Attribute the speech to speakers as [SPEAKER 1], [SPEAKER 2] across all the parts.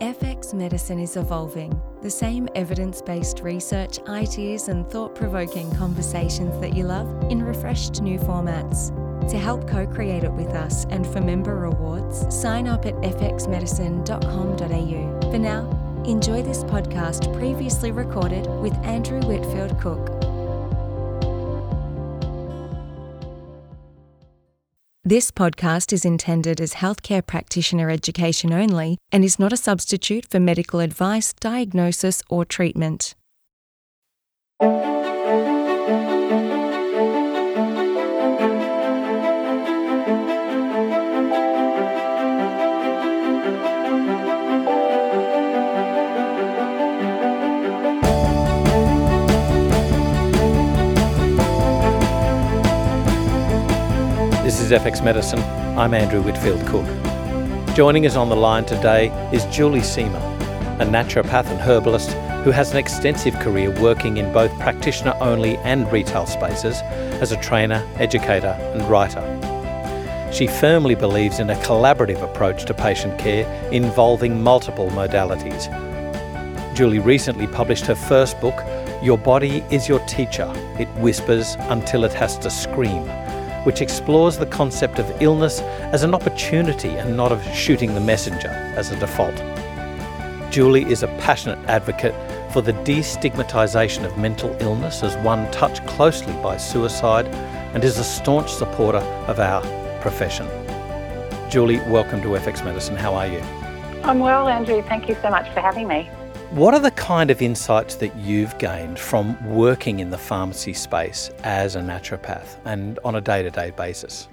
[SPEAKER 1] FX Medicine is evolving. The same evidence based research, ideas, and thought provoking conversations that you love in refreshed new formats. To help co create it with us and for member rewards, sign up at fxmedicine.com.au. For now, enjoy this podcast previously recorded with Andrew Whitfield Cook. This podcast is intended as healthcare practitioner education only and is not a substitute for medical advice, diagnosis, or treatment.
[SPEAKER 2] This is FX Medicine. I'm Andrew Whitfield Cook. Joining us on the line today is Julie Seamer, a naturopath and herbalist who has an extensive career working in both practitioner only and retail spaces as a trainer, educator, and writer. She firmly believes in a collaborative approach to patient care involving multiple modalities. Julie recently published her first book, Your Body is Your Teacher. It whispers until it has to scream which explores the concept of illness as an opportunity and not of shooting the messenger as a default. Julie is a passionate advocate for the destigmatisation of mental illness as one touched closely by suicide and is a staunch supporter of our profession. Julie, welcome to FX Medicine. How are you?
[SPEAKER 3] I'm well, Andrew. Thank you so much for having me.
[SPEAKER 2] What are the kind of insights that you've gained from working in the pharmacy space as a naturopath and on a day to day basis?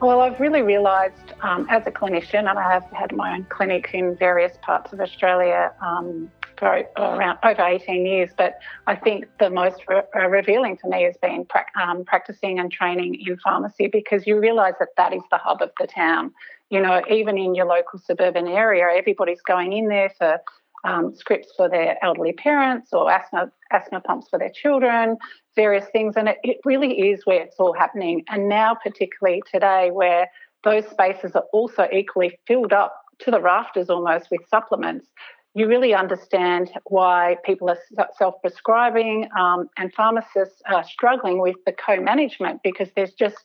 [SPEAKER 3] Well, I've really realised um, as a clinician, and I have had my own clinic in various parts of Australia um, for around over 18 years, but I think the most re- uh, revealing to me has been pra- um, practicing and training in pharmacy because you realise that that is the hub of the town. You know, even in your local suburban area, everybody's going in there for um, scripts for their elderly parents or asthma asthma pumps for their children, various things, and it, it really is where it's all happening. And now, particularly today, where those spaces are also equally filled up to the rafters almost with supplements, you really understand why people are self prescribing um, and pharmacists are struggling with the co management because there's just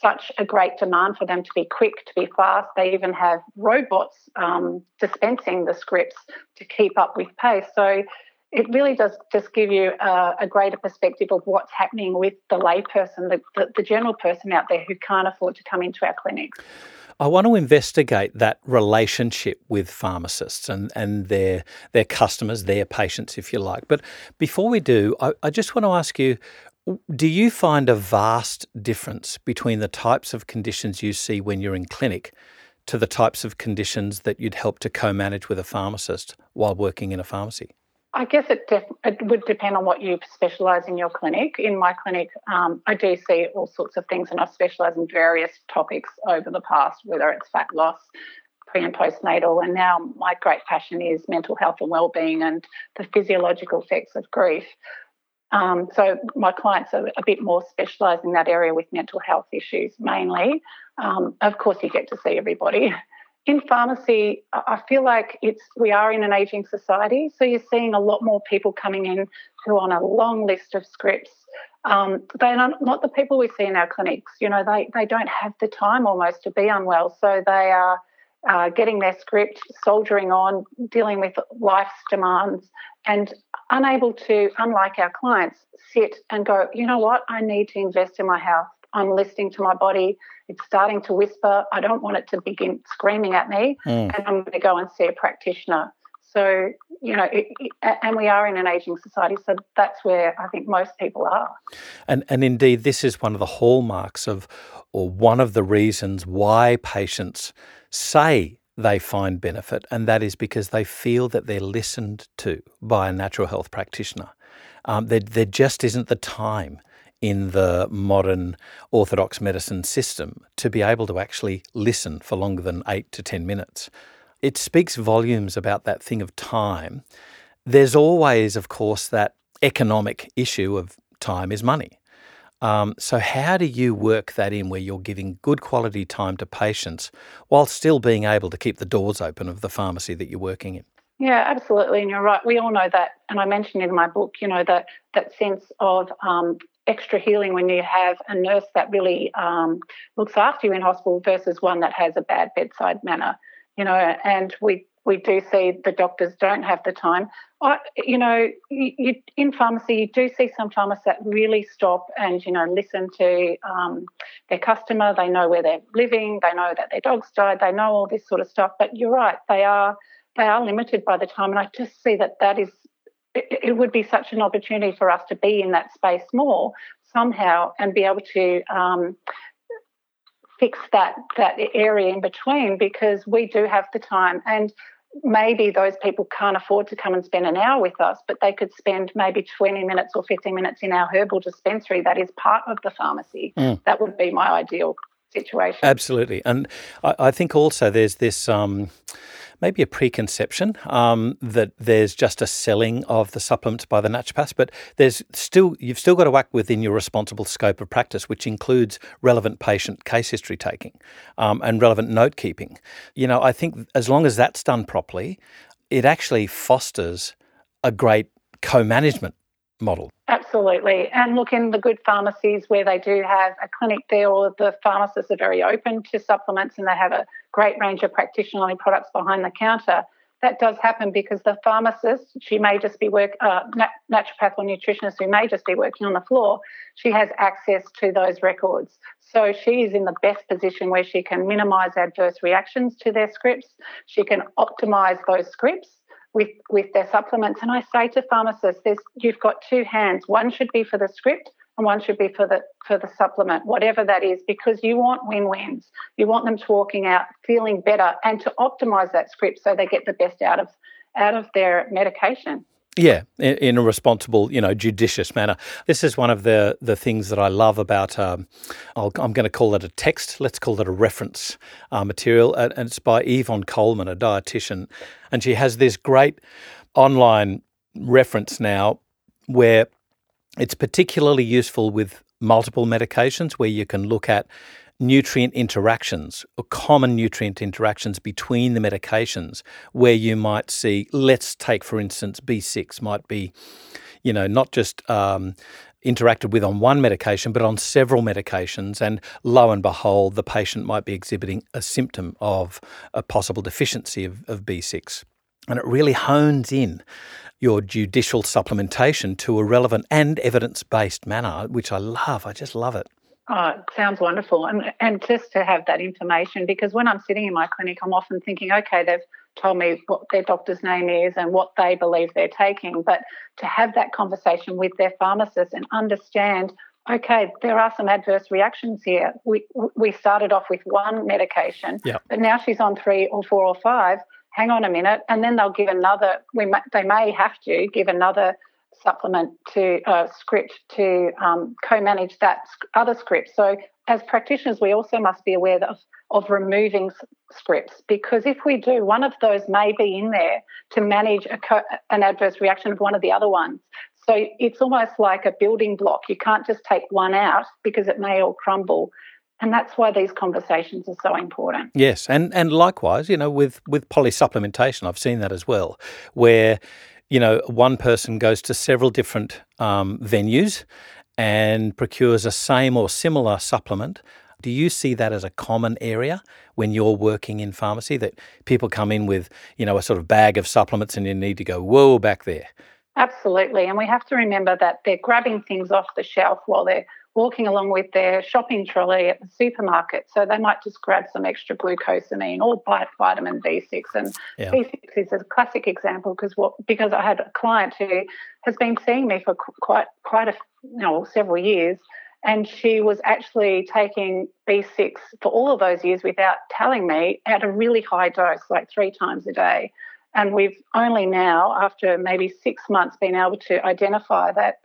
[SPEAKER 3] such a great demand for them to be quick, to be fast. They even have robots um, dispensing the scripts to keep up with pace. So it really does just give you a, a greater perspective of what's happening with the layperson, the, the, the general person out there who can't afford to come into our clinics.
[SPEAKER 2] I want to investigate that relationship with pharmacists and, and their their customers, their patients, if you like. But before we do, I, I just want to ask you do you find a vast difference between the types of conditions you see when you're in clinic to the types of conditions that you'd help to co manage with a pharmacist while working in a pharmacy?
[SPEAKER 3] I guess it, def- it would depend on what you specialise in your clinic. In my clinic, um, I do see all sorts of things, and I've specialised in various topics over the past, whether it's fat loss, pre and postnatal, and now my great passion is mental health and well-being and the physiological effects of grief. Um, so my clients are a bit more specialised in that area with mental health issues mainly. Um, of course, you get to see everybody. In pharmacy, I feel like it's we are in an ageing society, so you're seeing a lot more people coming in who are on a long list of scripts. Um, they're not, not the people we see in our clinics. You know, they they don't have the time almost to be unwell, so they are uh, getting their script, soldiering on, dealing with life's demands, and unable to, unlike our clients, sit and go, you know what, I need to invest in my health. I'm listening to my body. It's starting to whisper. I don't want it to begin screaming at me, mm. and I'm going to go and see a practitioner. So, you know, it, it, and we are in an aging society, so that's where I think most people are.
[SPEAKER 2] And and indeed, this is one of the hallmarks of, or one of the reasons why patients say they find benefit, and that is because they feel that they're listened to by a natural health practitioner. Um, there, there just isn't the time in the modern orthodox medicine system to be able to actually listen for longer than eight to 10 minutes. It speaks volumes about that thing of time. There's always, of course, that economic issue of time is money. Um, so, how do you work that in where you're giving good quality time to patients while still being able to keep the doors open of the pharmacy that you're working in?
[SPEAKER 3] Yeah, absolutely, and you're right. We all know that, and I mentioned in my book, you know, that that sense of um, extra healing when you have a nurse that really um, looks after you in hospital versus one that has a bad bedside manner. You know, and we we do see the doctors don't have the time. I, you know, you, you, in pharmacy, you do see some pharmacists that really stop and, you know, listen to um, their customer. They know where they're living. They know that their dog's died. They know all this sort of stuff. But you're right, they are they are limited by the time. And I just see that that is it, it would be such an opportunity for us to be in that space more somehow and be able to um, fix that that area in between because we do have the time and maybe those people can't afford to come and spend an hour with us, but they could spend maybe 20 minutes or 15 minutes in our herbal dispensary that is part of the pharmacy. Mm. That would be my ideal situation.
[SPEAKER 2] Absolutely. And I, I think also there's this. Um, maybe a preconception um, that there's just a selling of the supplements by the naturopaths, but there's still you've still got to act within your responsible scope of practice, which includes relevant patient case history taking um, and relevant note keeping. You know, I think as long as that's done properly, it actually fosters a great co-management model.
[SPEAKER 3] Absolutely. And look, in the good pharmacies where they do have a clinic there, or the pharmacists are very open to supplements and they have a great range of practitioner products behind the counter. That does happen because the pharmacist, she may just be work, uh, naturopath or nutritionist who may just be working on the floor. She has access to those records. So she is in the best position where she can minimise adverse reactions to their scripts. She can optimise those scripts with, with their supplements. And I say to pharmacists, there's, you've got two hands. One should be for the script and one should be for the for the supplement, whatever that is, because you want win-wins. You want them to walking out feeling better and to optimize that script so they get the best out of out of their medication.
[SPEAKER 2] Yeah, in, a responsible, you know, judicious manner. This is one of the the things that I love about. Um, i am going to call it a text. Let's call it a reference uh, material, and it's by Yvonne Coleman, a dietitian, and she has this great online reference now where it's particularly useful with multiple medications, where you can look at nutrient interactions or common nutrient interactions between the medications where you might see, let's take for instance, B6 might be, you know, not just um, interacted with on one medication, but on several medications. And lo and behold, the patient might be exhibiting a symptom of a possible deficiency of, of B6. And it really hones in your judicial supplementation to a relevant and evidence based manner, which I love. I just love it.
[SPEAKER 3] Oh, it sounds wonderful. And, and just to have that information, because when I'm sitting in my clinic, I'm often thinking, okay, they've told me what their doctor's name is and what they believe they're taking. But to have that conversation with their pharmacist and understand, okay, there are some adverse reactions here. We, we started off with one medication,
[SPEAKER 2] yep.
[SPEAKER 3] but now she's on three or four or five. Hang on a minute. And then they'll give another, we may, they may have to give another supplement to uh, script to um, co-manage that other script. So as practitioners, we also must be aware of, of removing scripts because if we do, one of those may be in there to manage co- an adverse reaction of one of the other ones. So it's almost like a building block. You can't just take one out because it may all crumble. And that's why these conversations are so important.
[SPEAKER 2] Yes, and and likewise, you know, with with polysupplementation, I've seen that as well, where you know, one person goes to several different um, venues and procures a same or similar supplement. Do you see that as a common area when you're working in pharmacy that people come in with, you know, a sort of bag of supplements and you need to go, whoa, back there?
[SPEAKER 3] Absolutely. And we have to remember that they're grabbing things off the shelf while they're walking along with their shopping trolley at the supermarket. So they might just grab some extra glucosamine or vitamin B6. And yeah. B6 is a classic example because what because I had a client who has been seeing me for quite quite a you know several years. And she was actually taking B6 for all of those years without telling me at a really high dose, like three times a day. And we've only now, after maybe six months, been able to identify that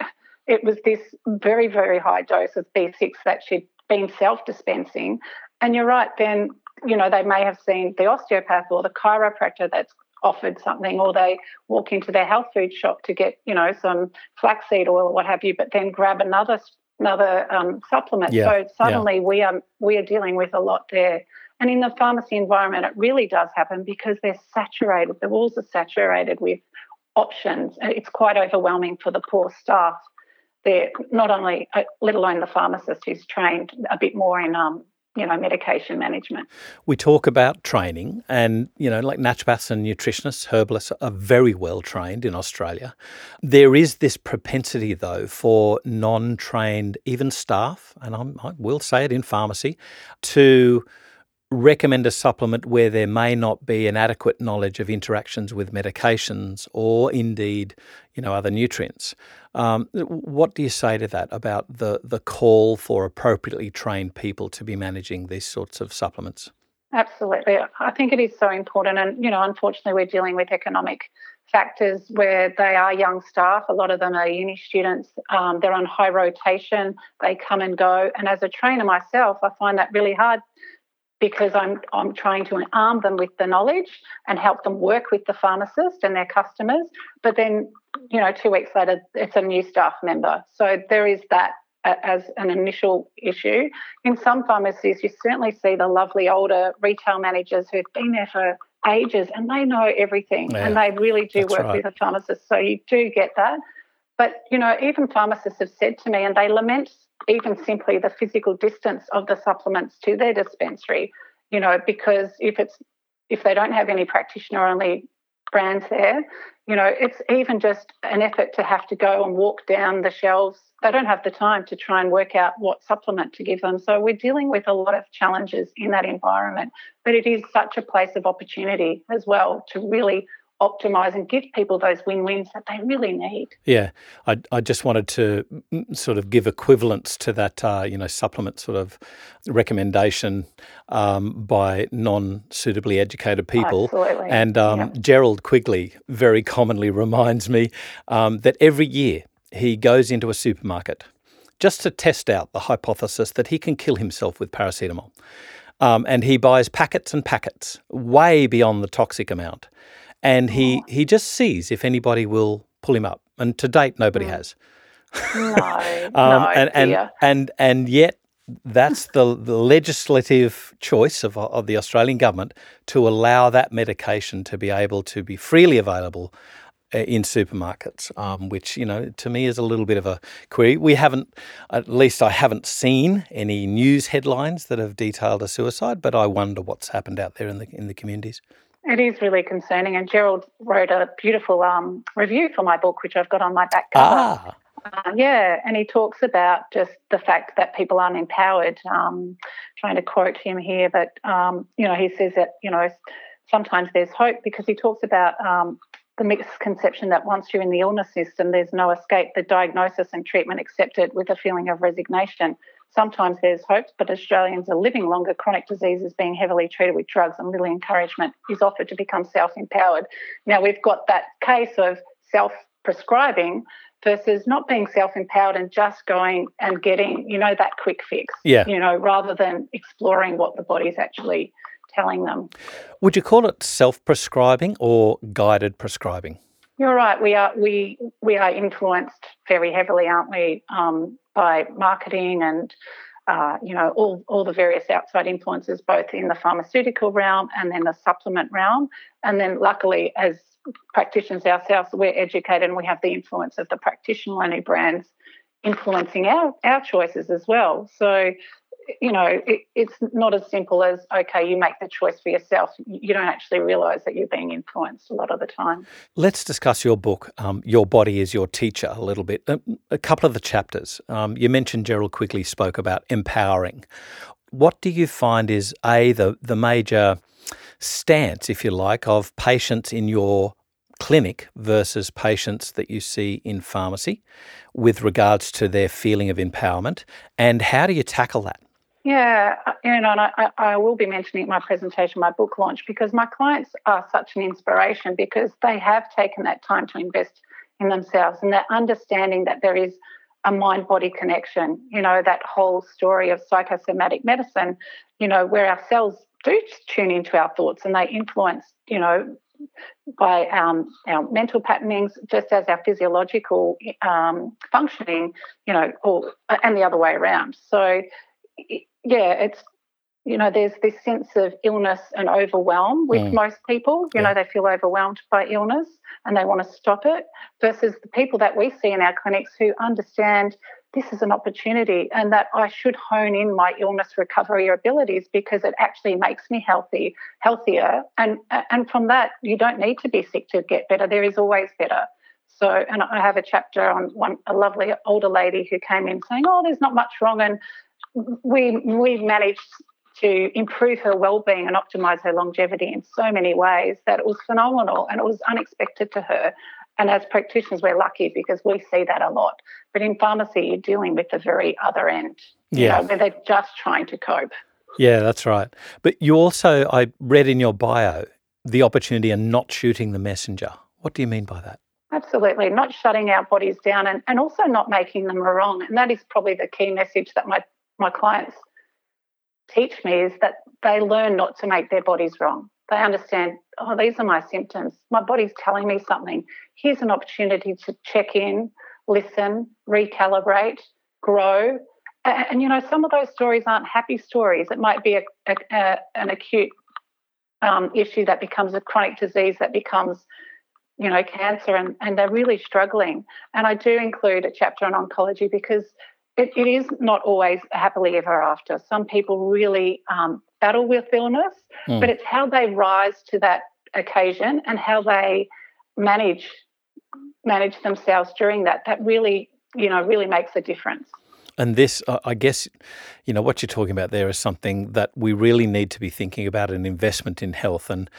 [SPEAKER 3] it was this very, very high dose of B6 that she'd been self dispensing. And you're right, then, you know, they may have seen the osteopath or the chiropractor that's offered something, or they walk into their health food shop to get, you know, some flaxseed oil or what have you, but then grab another another um, supplement. Yeah, so suddenly yeah. we are we are dealing with a lot there. And in the pharmacy environment, it really does happen because they're saturated. The walls are saturated with options. It's quite overwhelming for the poor staff. They're not only, uh, let alone the pharmacist who's trained a bit more in um, you know, medication management.
[SPEAKER 2] We talk about training, and you know, like naturopaths and nutritionists, herbalists are very well trained in Australia. There is this propensity, though, for non-trained, even staff, and I'm, I will say it in pharmacy, to recommend a supplement where there may not be an adequate knowledge of interactions with medications or indeed, you know, other nutrients. Um, what do you say to that about the the call for appropriately trained people to be managing these sorts of supplements?
[SPEAKER 3] Absolutely, I think it is so important, and you know, unfortunately, we're dealing with economic factors where they are young staff. A lot of them are uni students. Um, they're on high rotation. They come and go. And as a trainer myself, I find that really hard because I'm, I'm trying to arm them with the knowledge and help them work with the pharmacist and their customers. But then, you know, two weeks later, it's a new staff member. So there is that as an initial issue. In some pharmacies, you certainly see the lovely older retail managers who've been there for ages and they know everything yeah, and they really do work right. with a pharmacist. So you do get that. But, you know, even pharmacists have said to me, and they lament even simply the physical distance of the supplements to their dispensary, you know, because if it's if they don't have any practitioner only brands there, you know, it's even just an effort to have to go and walk down the shelves. They don't have the time to try and work out what supplement to give them. So we're dealing with a lot of challenges in that environment. But it is such a place of opportunity as well to really optimize and give people those win-wins that they really need.
[SPEAKER 2] Yeah, I, I just wanted to sort of give equivalence to that, uh, you know, supplement sort of recommendation um, by non-suitably educated people.
[SPEAKER 3] Absolutely.
[SPEAKER 2] And um, yeah. Gerald Quigley very commonly reminds me um, that every year he goes into a supermarket just to test out the hypothesis that he can kill himself with paracetamol. Um, and he buys packets and packets, way beyond the toxic amount and he he just sees if anybody will pull him up. And to date, nobody mm. has.
[SPEAKER 3] No, um, no,
[SPEAKER 2] and, and, and and yet that's the, the legislative choice of, of the Australian government to allow that medication to be able to be freely available uh, in supermarkets, um, which you know to me is a little bit of a query. We haven't, at least I haven't seen any news headlines that have detailed a suicide, but I wonder what's happened out there in the in the communities.
[SPEAKER 3] It is really concerning. And Gerald wrote a beautiful um, review for my book, which I've got on my back cover.
[SPEAKER 2] Ah.
[SPEAKER 3] Uh, yeah, and he talks about just the fact that people aren't empowered. Um, trying to quote him here, but um, you know, he says that you know sometimes there's hope because he talks about um, the misconception that once you're in the illness system, there's no escape. The diagnosis and treatment accepted with a feeling of resignation. Sometimes there's hope, but Australians are living longer. Chronic diseases being heavily treated with drugs, and little encouragement is offered to become self empowered. Now, we've got that case of self prescribing versus not being self empowered and just going and getting, you know, that quick fix.
[SPEAKER 2] Yeah.
[SPEAKER 3] You know, rather than exploring what the body's actually telling them.
[SPEAKER 2] Would you call it self prescribing or guided prescribing?
[SPEAKER 3] You're right. We are we we are influenced very heavily, aren't we, um, by marketing and uh, you know all all the various outside influences, both in the pharmaceutical realm and then the supplement realm. And then, luckily, as practitioners ourselves, we're educated and we have the influence of the practitioner-only brands influencing our our choices as well. So you know, it, it's not as simple as, okay, you make the choice for yourself. You don't actually realize that you're being influenced a lot of the time.
[SPEAKER 2] Let's discuss your book, um, Your Body is Your Teacher, a little bit. A, a couple of the chapters. Um, you mentioned Gerald Quigley spoke about empowering. What do you find is, A, the, the major stance, if you like, of patients in your clinic versus patients that you see in pharmacy with regards to their feeling of empowerment? And how do you tackle that?
[SPEAKER 3] Yeah, uh, you know, and I, I will be mentioning my presentation, my book launch, because my clients are such an inspiration because they have taken that time to invest in themselves and they're understanding that there is a mind body connection, you know, that whole story of psychosomatic medicine, you know, where our cells do tune into our thoughts and they influence, you know, by um, our mental patternings, just as our physiological um, functioning, you know, or, and the other way around. So, yeah, it's you know, there's this sense of illness and overwhelm with mm. most people. You yeah. know, they feel overwhelmed by illness and they want to stop it, versus the people that we see in our clinics who understand this is an opportunity and that I should hone in my illness recovery abilities because it actually makes me healthy, healthier. And and from that, you don't need to be sick to get better. There is always better. So, and I have a chapter on one a lovely older lady who came in saying, "Oh, there's not much wrong," and we we managed to improve her well-being and optimize her longevity in so many ways that it was phenomenal and it was unexpected to her. And as practitioners, we're lucky because we see that a lot. But in pharmacy, you're dealing with the very other end, yeah. Know, where they're just trying to cope.
[SPEAKER 2] Yeah, that's right. But you also, I read in your bio, the opportunity and not shooting the messenger. What do you mean by that?
[SPEAKER 3] Absolutely, not shutting our bodies down and, and also not making them wrong. And that is probably the key message that my, my clients teach me is that they learn not to make their bodies wrong. They understand, oh, these are my symptoms. My body's telling me something. Here's an opportunity to check in, listen, recalibrate, grow. And, you know, some of those stories aren't happy stories. It might be a, a, a, an acute um, issue that becomes a chronic disease that becomes you know, cancer and, and they're really struggling. And I do include a chapter on oncology because it, it is not always happily ever after. Some people really um, battle with illness, mm. but it's how they rise to that occasion and how they manage manage themselves during that that really you know really makes a difference.
[SPEAKER 2] And this, I guess, you know, what you're talking about there is something that we really need to be thinking about an investment in health and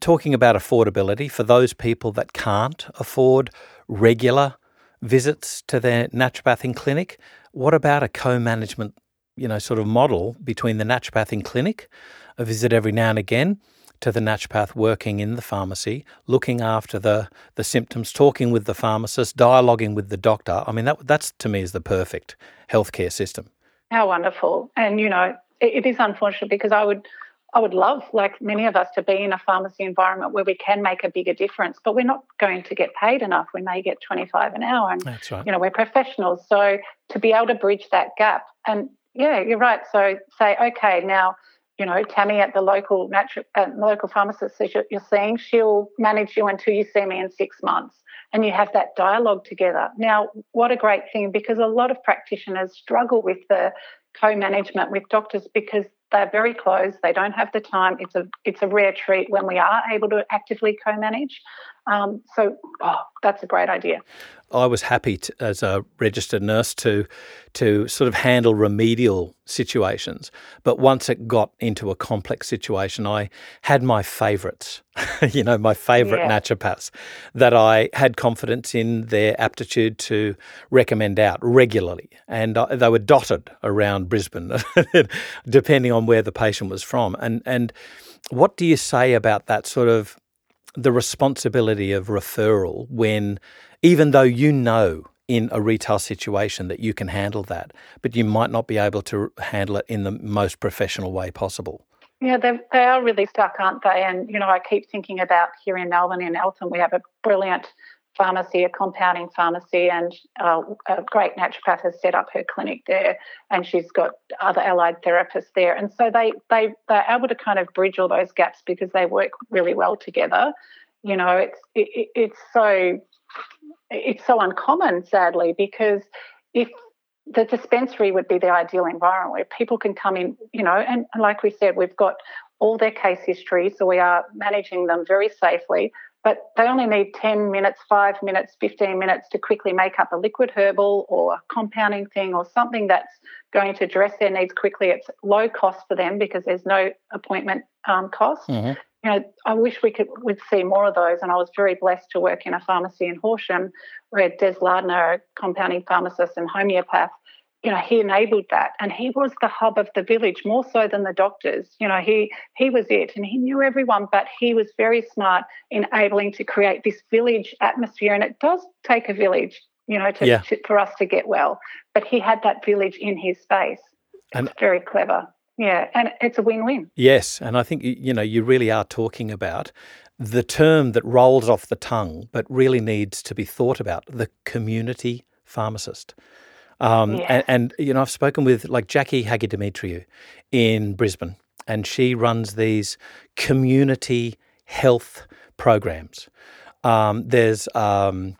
[SPEAKER 2] talking about affordability for those people that can't afford regular visits to their naturopathic clinic. What about a co-management, you know, sort of model between the naturopathic clinic, a visit every now and again, to the naturopath working in the pharmacy, looking after the the symptoms, talking with the pharmacist, dialoguing with the doctor. I mean, that that's to me is the perfect healthcare system.
[SPEAKER 3] How wonderful! And you know, it, it is unfortunate because I would I would love, like many of us, to be in a pharmacy environment where we can make a bigger difference, but we're not going to get paid enough. We may get 25 an hour. And,
[SPEAKER 2] That's right.
[SPEAKER 3] You know, we're professionals. So to be able to bridge that gap, and yeah, you're right. So say, okay, now, you know, Tammy at the local natural, uh, local pharmacist that you're seeing, she'll manage you until you see me in six months. And you have that dialogue together. Now, what a great thing because a lot of practitioners struggle with the co management with doctors because they're very close. They don't have the time. It's a it's a rare treat when we are able to actively co-manage. Um, so oh, that's a great idea.
[SPEAKER 2] I was happy to, as a registered nurse to to sort of handle remedial situations, but once it got into a complex situation, I had my favourites. you know, my favourite yeah. naturopaths that I had confidence in their aptitude to recommend out regularly, and uh, they were dotted around Brisbane, depending on where the patient was from. And and what do you say about that sort of the responsibility of referral when, even though you know in a retail situation that you can handle that, but you might not be able to handle it in the most professional way possible.
[SPEAKER 3] Yeah, they, are really stuck, aren't they? And, you know, I keep thinking about here in Melbourne, in Eltham, we have a brilliant pharmacy, a compounding pharmacy, and uh, a great naturopath has set up her clinic there, and she's got other allied therapists there, and so they they they're able to kind of bridge all those gaps because they work really well together. You know, it's it, it's so it's so uncommon, sadly, because if the dispensary would be the ideal environment where people can come in, you know, and, like we said, we've got all their case history, so we are managing them very safely but they only need 10 minutes, 5 minutes, 15 minutes to quickly make up a liquid herbal or a compounding thing or something that's going to address their needs quickly. It's low cost for them because there's no appointment um, cost. Mm-hmm. You know, I wish we could would see more of those. And I was very blessed to work in a pharmacy in Horsham where Des Lardner, a compounding pharmacist and homeopath, you know, he enabled that and he was the hub of the village more so than the doctors. You know, he he was it and he knew everyone, but he was very smart in enabling to create this village atmosphere. And it does take a village, you know, to, yeah. to for us to get well. But he had that village in his space. And very clever. Yeah, and it's a win-win.
[SPEAKER 2] Yes, and I think you know you really are talking about the term that rolls off the tongue, but really needs to be thought about: the community pharmacist. Um, and, and, you know, I've spoken with like Jackie Hagedimitriou in Brisbane, and she runs these community health programs. Um, there's um,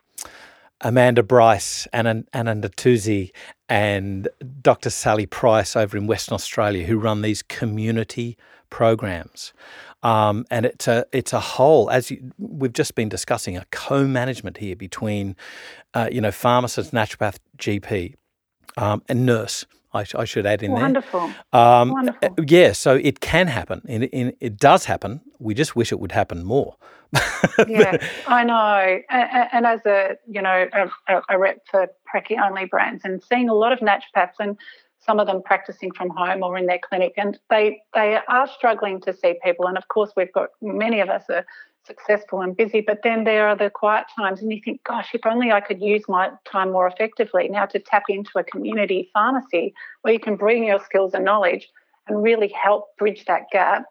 [SPEAKER 2] Amanda Bryce, Anna, Anna Natuzzi, and Dr. Sally Price over in Western Australia who run these community programs. Um, and it's a it's a whole as you, we've just been discussing a co-management here between uh, you know pharmacist, naturopath, GP, um, and nurse. I, I, should add in
[SPEAKER 3] Wonderful.
[SPEAKER 2] there.
[SPEAKER 3] Um, Wonderful.
[SPEAKER 2] Uh, yeah, so it can happen. In, in, it does happen. We just wish it would happen more.
[SPEAKER 3] yeah, I know. And, and, as a you know a, a rep for prac only brands, and seeing a lot of naturopaths and some of them practicing from home or in their clinic, and they they are struggling to see people. And of course, we've got many of us are successful and busy, but then there are the quiet times, and you think, gosh, if only I could use my time more effectively. Now to tap into a community pharmacy where you can bring your skills and knowledge and really help bridge that gap.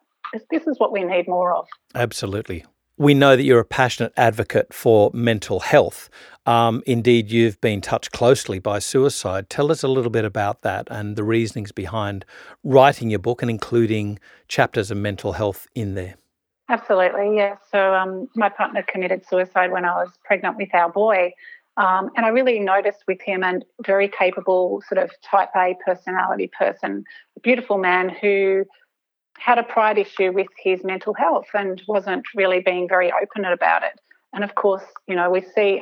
[SPEAKER 3] This is what we need more of.
[SPEAKER 2] Absolutely. We know that you're a passionate advocate for mental health. Um, indeed, you've been touched closely by suicide. Tell us a little bit about that and the reasonings behind writing your book and including chapters of mental health in there.
[SPEAKER 3] Absolutely, yeah. So, um, my partner committed suicide when I was pregnant with our boy. Um, and I really noticed with him and very capable, sort of type A personality person, a beautiful man who had a pride issue with his mental health and wasn't really being very open about it. And of course, you know, we see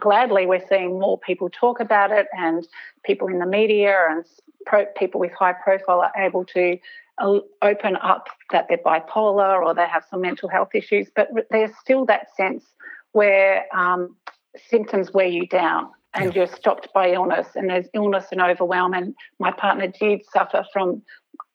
[SPEAKER 3] gladly we're seeing more people talk about it, and people in the media and pro- people with high profile are able to uh, open up that they're bipolar or they have some mental health issues. But there's still that sense where um, symptoms wear you down and you're stopped by illness, and there's illness and overwhelm. And my partner did suffer from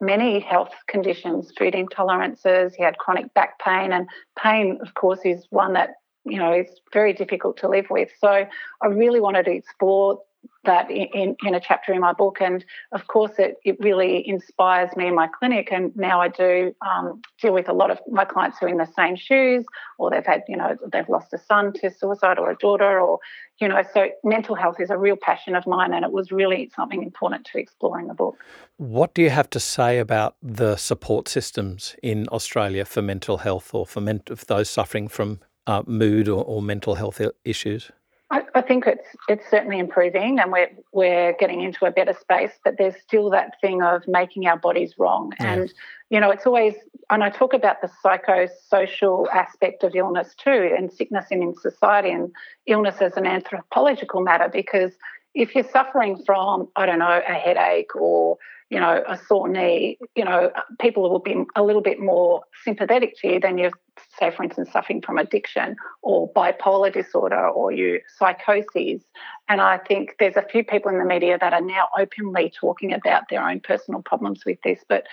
[SPEAKER 3] many health conditions, food intolerances. He had chronic back pain, and pain, of course, is one that you know is very difficult to live with. So I really wanted to explore that in, in a chapter in my book. And of course, it, it really inspires me in my clinic. And now I do um, deal with a lot of my clients who are in the same shoes, or they've had, you know, they've lost a son to suicide or a daughter, or, you know, so mental health is a real passion of mine. And it was really something important to explore in the book.
[SPEAKER 2] What do you have to say about the support systems in Australia for mental health or for, men- for those suffering from uh, mood or, or mental health issues?
[SPEAKER 3] I, I, think it's it's certainly improving, and we're we're getting into a better space. But there's still that thing of making our bodies wrong, yeah. and you know, it's always. And I talk about the psychosocial aspect of illness too, and sickness in, in society, and illness as an anthropological matter. Because if you're suffering from, I don't know, a headache or you know, a sore knee, you know, people will be a little bit more sympathetic to you than you're, say, for instance, suffering from addiction or bipolar disorder or you psychoses. And I think there's a few people in the media that are now openly talking about their own personal problems with this, but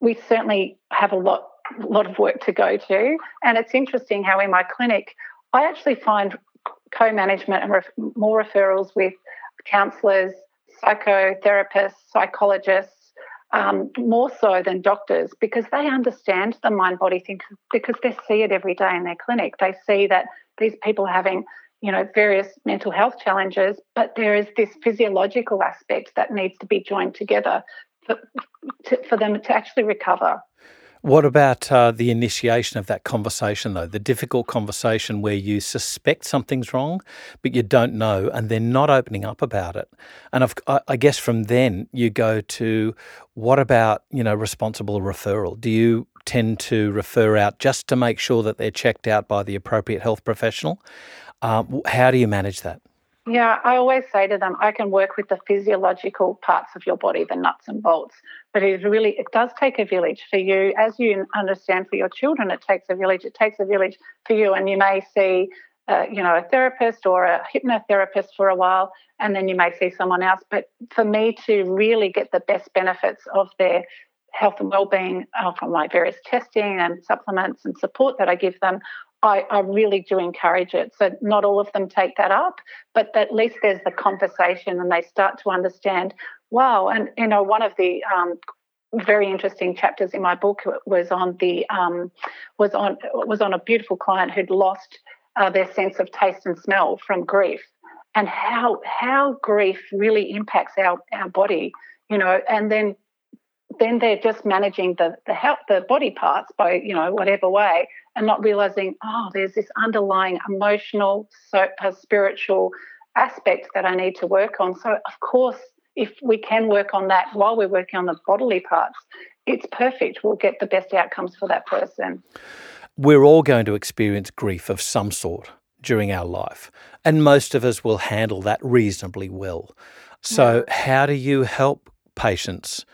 [SPEAKER 3] we certainly have a lot, lot of work to go to. And it's interesting how in my clinic, I actually find co-management and ref- more referrals with counsellors, psychotherapists, psychologists, um, more so than doctors because they understand the mind body thing because they see it every day in their clinic. They see that these people are having, you know, various mental health challenges, but there is this physiological aspect that needs to be joined together for, to, for them to actually recover.
[SPEAKER 2] What about uh, the initiation of that conversation, though? The difficult conversation where you suspect something's wrong, but you don't know, and they're not opening up about it. And I've, I guess from then you go to what about you know responsible referral? Do you tend to refer out just to make sure that they're checked out by the appropriate health professional? Um, how do you manage that?
[SPEAKER 3] Yeah, I always say to them, I can work with the physiological parts of your body, the nuts and bolts, but it really it does take a village for you, as you understand for your children. It takes a village. It takes a village for you, and you may see, uh, you know, a therapist or a hypnotherapist for a while, and then you may see someone else. But for me to really get the best benefits of their health and well-being uh, from my various testing and supplements and support that I give them, I, I, really do encourage it. So not all of them take that up, but at least there's the conversation and they start to understand. Wow, and you know, one of the um, very interesting chapters in my book was on the um, was on was on a beautiful client who'd lost uh, their sense of taste and smell from grief, and how how grief really impacts our our body. You know, and then then they're just managing the the health, the body parts by you know whatever way, and not realizing oh, there's this underlying emotional, so uh, spiritual aspect that I need to work on. So of course, if we can work on that while we're working on the bodily parts, it's perfect. We'll get the best outcomes for that person.
[SPEAKER 2] We're all going to experience grief of some sort during our life, and most of us will handle that reasonably well. So, yeah. how do you help patients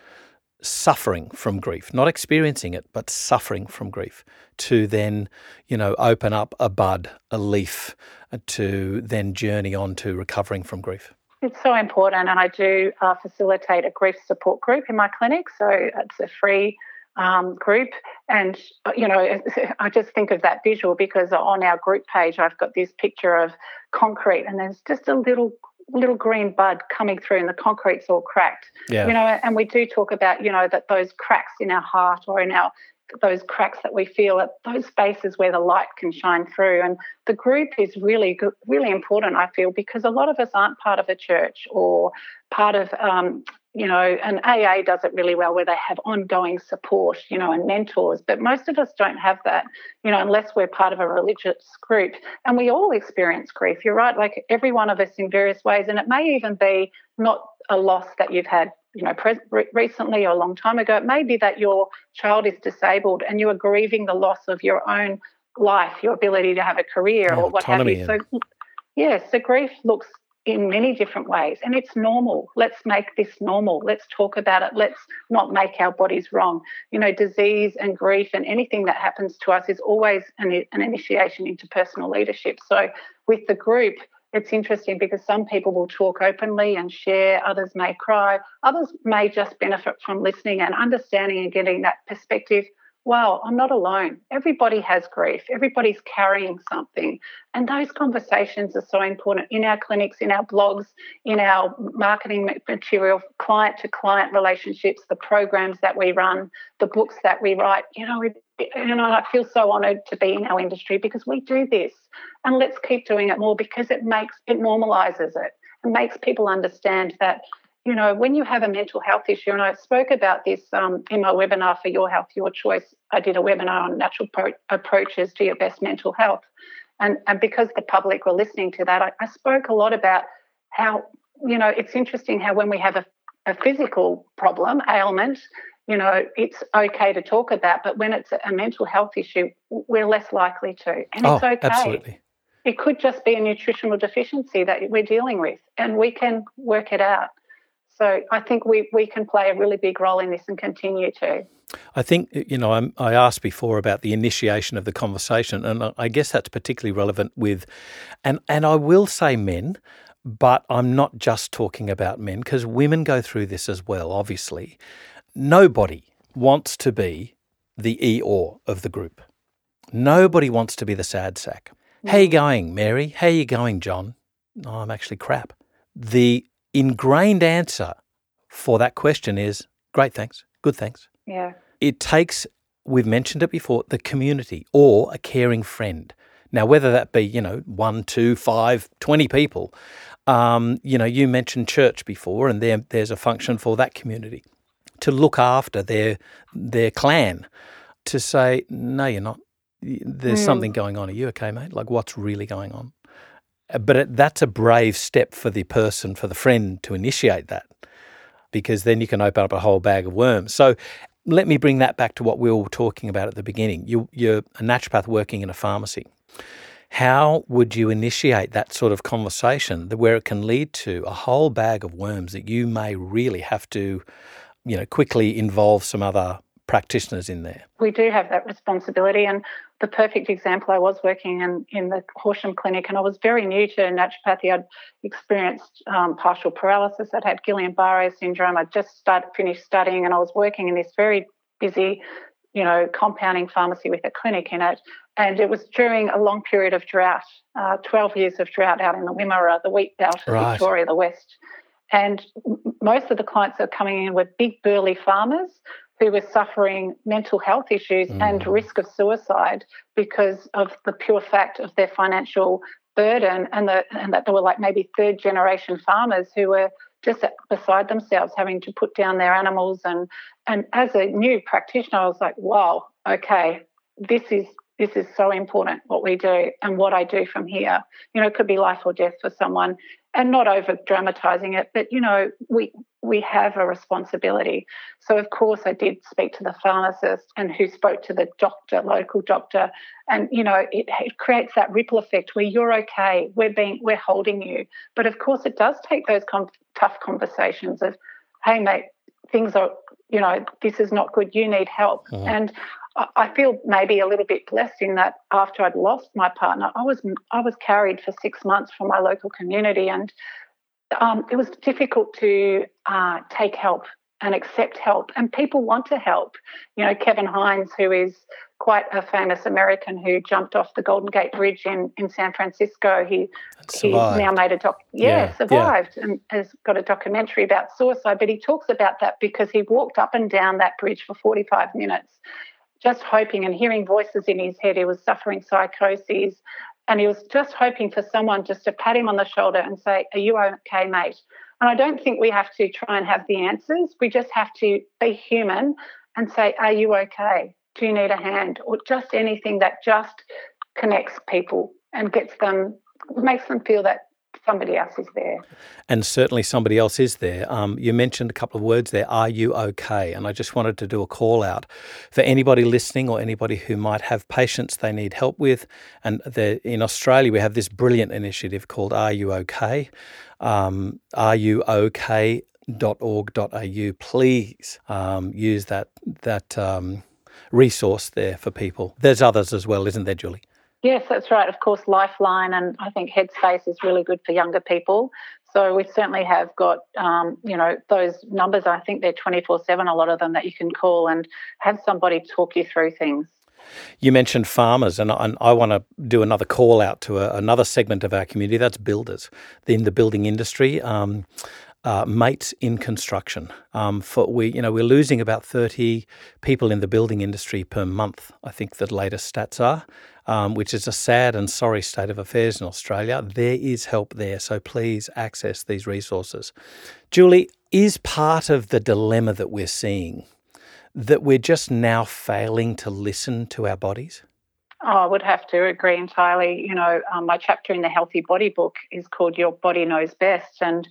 [SPEAKER 2] suffering from grief, not experiencing it, but suffering from grief, to then, you know, open up a bud, a leaf, uh, to then journey on to recovering from grief?
[SPEAKER 3] It's so important, and I do uh, facilitate a grief support group in my clinic. So it's a free um, group, and you know, I just think of that visual because on our group page, I've got this picture of concrete, and there's just a little little green bud coming through and the concrete's all cracked. Yeah. You know, and we do talk about, you know, that those cracks in our heart or in our those cracks that we feel at those spaces where the light can shine through. And the group is really good, really important, I feel, because a lot of us aren't part of a church or part of um, you know, and AA does it really well where they have ongoing support, you know, and mentors. But most of us don't have that, you know, unless we're part of a religious group. And we all experience grief. You're right, like every one of us in various ways. And it may even be not a loss that you've had, you know, pre- recently or a long time ago. It may be that your child is disabled and you are grieving the loss of your own life, your ability to have a career yeah, or what have you. So, yeah, so grief looks in many different ways. And it's normal. Let's make this normal. Let's talk about it. Let's not make our bodies wrong. You know, disease and grief and anything that happens to us is always an, an initiation into personal leadership. So with the group, it's interesting because some people will talk openly and share, others may cry, others may just benefit from listening and understanding and getting that perspective wow, I'm not alone. Everybody has grief. Everybody's carrying something. And those conversations are so important in our clinics, in our blogs, in our marketing material, client to client relationships, the programs that we run, the books that we write. You know, you know, I feel so honoured to be in our industry because we do this. And let's keep doing it more because it makes it normalizes it. It makes people understand that you know, when you have a mental health issue, and I spoke about this um, in my webinar for Your Health, Your Choice, I did a webinar on natural pro- approaches to your best mental health. And, and because the public were listening to that, I, I spoke a lot about how, you know, it's interesting how when we have a, a physical problem, ailment, you know, it's okay to talk about, but when it's a mental health issue, we're less likely to. And oh, it's okay.
[SPEAKER 2] Absolutely.
[SPEAKER 3] It could just be a nutritional deficiency that we're dealing with, and we can work it out. So I think we, we can play a really big role in this and continue to.
[SPEAKER 2] I think, you know, I'm, i asked before about the initiation of the conversation, and I guess that's particularly relevant with, and, and I will say men, but I'm not just talking about men because women go through this as well, obviously. Nobody wants to be the Eeyore of the group. Nobody wants to be the sad sack. How you mm. going, Mary? How you going, John? Oh, I'm actually crap. The ingrained answer for that question is great, thanks, good, thanks.
[SPEAKER 3] Yeah.
[SPEAKER 2] It takes, we've mentioned it before, the community or a caring friend. Now, whether that be, you know, one, two, five, twenty people, um, you know, you mentioned church before, and there, there's a function for that community to look after their their clan, to say, no, you're not. There's mm. something going on. Are you okay, mate? Like, what's really going on? But it, that's a brave step for the person, for the friend to initiate that, because then you can open up a whole bag of worms. So let me bring that back to what we were talking about at the beginning. You, you're a naturopath working in a pharmacy. How would you initiate that sort of conversation where it can lead to a whole bag of worms that you may really have to, you know, quickly involve some other practitioners in there?
[SPEAKER 3] We do have that responsibility. And the perfect example, I was working in, in the Horsham Clinic and I was very new to naturopathy. I'd experienced um, partial paralysis. I'd had Guillain-Barré syndrome. I'd just started, finished studying and I was working in this very busy, you know, compounding pharmacy with a clinic in it. And it was during a long period of drought, uh, 12 years of drought out in the Wimmera, the wheat belt of right. Victoria, the West. And most of the clients that are coming in were big, burly farmers who were suffering mental health issues mm. and risk of suicide because of the pure fact of their financial burden and, the, and that they were like maybe third generation farmers who were just beside themselves, having to put down their animals. And, and as a new practitioner, I was like, wow, okay, this is this is so important what we do and what I do from here. You know, it could be life or death for someone and not over dramatizing it, but you know, we we have a responsibility. So of course I did speak to the pharmacist and who spoke to the doctor, local doctor, and you know, it, it creates that ripple effect where you're okay, we're being we're holding you. But of course it does take those com- tough conversations of, hey mate, things are you know, this is not good, you need help. Mm-hmm. And I feel maybe a little bit blessed in that after I'd lost my partner, I was I was carried for six months from my local community, and um, it was difficult to uh, take help and accept help. And people want to help. You know, Kevin Hines, who is quite a famous American who jumped off the Golden Gate Bridge in, in San Francisco. He he now made a doc. Yeah, yeah survived yeah. and has got a documentary about suicide. But he talks about that because he walked up and down that bridge for 45 minutes just hoping and hearing voices in his head. He was suffering psychoses and he was just hoping for someone just to pat him on the shoulder and say, Are you okay, mate? And I don't think we have to try and have the answers. We just have to be human and say, Are you okay? Do you need a hand? Or just anything that just connects people and gets them, makes them feel that somebody else is there.
[SPEAKER 2] And certainly somebody else is there. Um, you mentioned a couple of words there, are you okay? And I just wanted to do a call out for anybody listening or anybody who might have patients they need help with. And in Australia, we have this brilliant initiative called Are You OK? Um, are you OK? .org.au. Please um, use that that um, resource there for people. There's others as well, isn't there, Julie?
[SPEAKER 3] Yes, that's right. Of course, Lifeline and I think Headspace is really good for younger people. So we certainly have got, um, you know, those numbers. I think they're 24 7, a lot of them that you can call and have somebody talk you through things.
[SPEAKER 2] You mentioned farmers, and I, I want to do another call out to a, another segment of our community. That's builders in the building industry. Um, uh, mates in construction. Um, for we, you know, we're losing about thirty people in the building industry per month. I think the latest stats are, um, which is a sad and sorry state of affairs in Australia. There is help there, so please access these resources. Julie, is part of the dilemma that we're seeing that we're just now failing to listen to our bodies?
[SPEAKER 3] Oh, I would have to agree entirely. You know, um, my chapter in the Healthy Body book is called Your Body Knows Best. And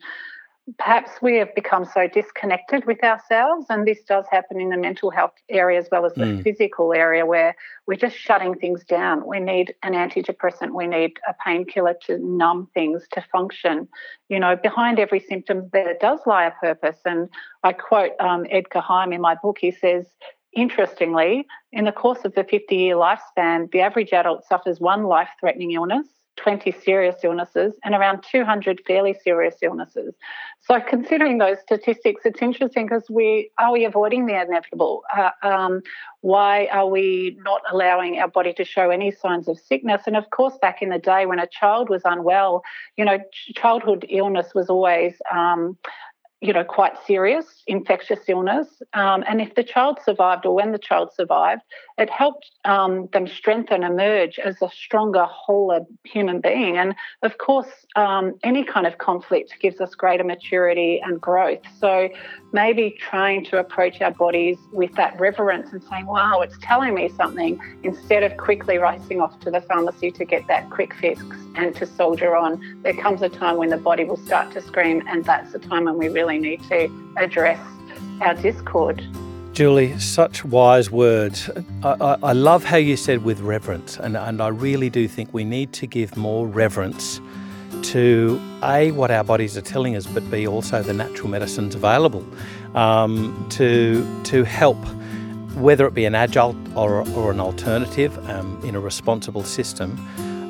[SPEAKER 3] perhaps we have become so disconnected with ourselves, and this does happen in the mental health area as well as the mm. physical area, where we're just shutting things down. We need an antidepressant, we need a painkiller to numb things, to function. You know, behind every symptom, there does lie a purpose. And I quote um, Edgar Heim in my book. He says, Interestingly, in the course of the 50 year lifespan, the average adult suffers one life threatening illness 20 serious illnesses and around 200 fairly serious illnesses. So, considering those statistics, it's interesting because we are we avoiding the inevitable? Uh, um, why are we not allowing our body to show any signs of sickness? And of course, back in the day when a child was unwell, you know, childhood illness was always um, you know, quite serious infectious illness. Um, and if the child survived or when the child survived, it helped um, them strengthen, emerge as a stronger, wholer human being. And of course, um, any kind of conflict gives us greater maturity and growth. So maybe trying to approach our bodies with that reverence and saying, wow, it's telling me something, instead of quickly racing off to the pharmacy to get that quick fix and to soldier on. There comes a time when the body will start to scream, and that's the time when we really need to address our discord.
[SPEAKER 2] Julie, such wise words. I, I, I, love how you said with reverence, and, and I really do think we need to give more reverence to A, what our bodies are telling us, but B, also the natural medicines available um, to, to help, whether it be an adjunct or, or an alternative um, in a responsible system.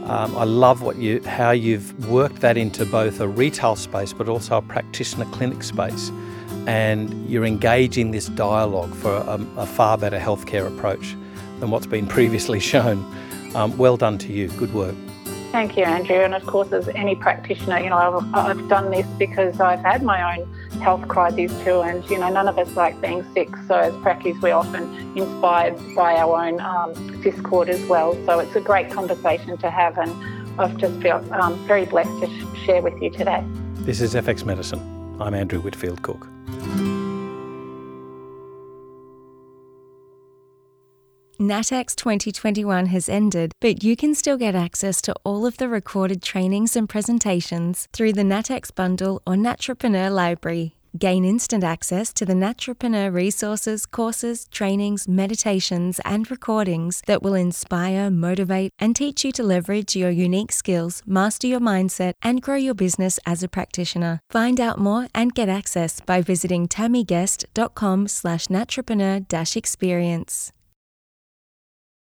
[SPEAKER 2] Um, I love what you how you've worked that into both a retail space but also a practitioner clinic space, and you're engaging this dialogue for a, a far better healthcare approach than what's been previously shown. Um, well done to you. Good work.
[SPEAKER 3] Thank you, Andrew. And of course, as any practitioner, you know, I've, I've, done this because I've had my own health crises too. And, you know, none of us like being sick. So as practice, we're often inspired by our own um, discord as well. So it's a great conversation to have. And I've just felt um, very blessed to sh- share with you today.
[SPEAKER 2] This is FX Medicine. I'm Andrew Whitfield Cook.
[SPEAKER 1] NatX 2021 has ended, but you can still get access to all of the recorded trainings and presentations through the NatX Bundle or Naturepreneur Library. Gain instant access to the Naturepreneur resources, courses, trainings, meditations, and recordings that will inspire, motivate, and teach you to leverage your unique skills, master your mindset, and grow your business as a practitioner. Find out more and get access by visiting tammyguest.com slash naturepreneur experience.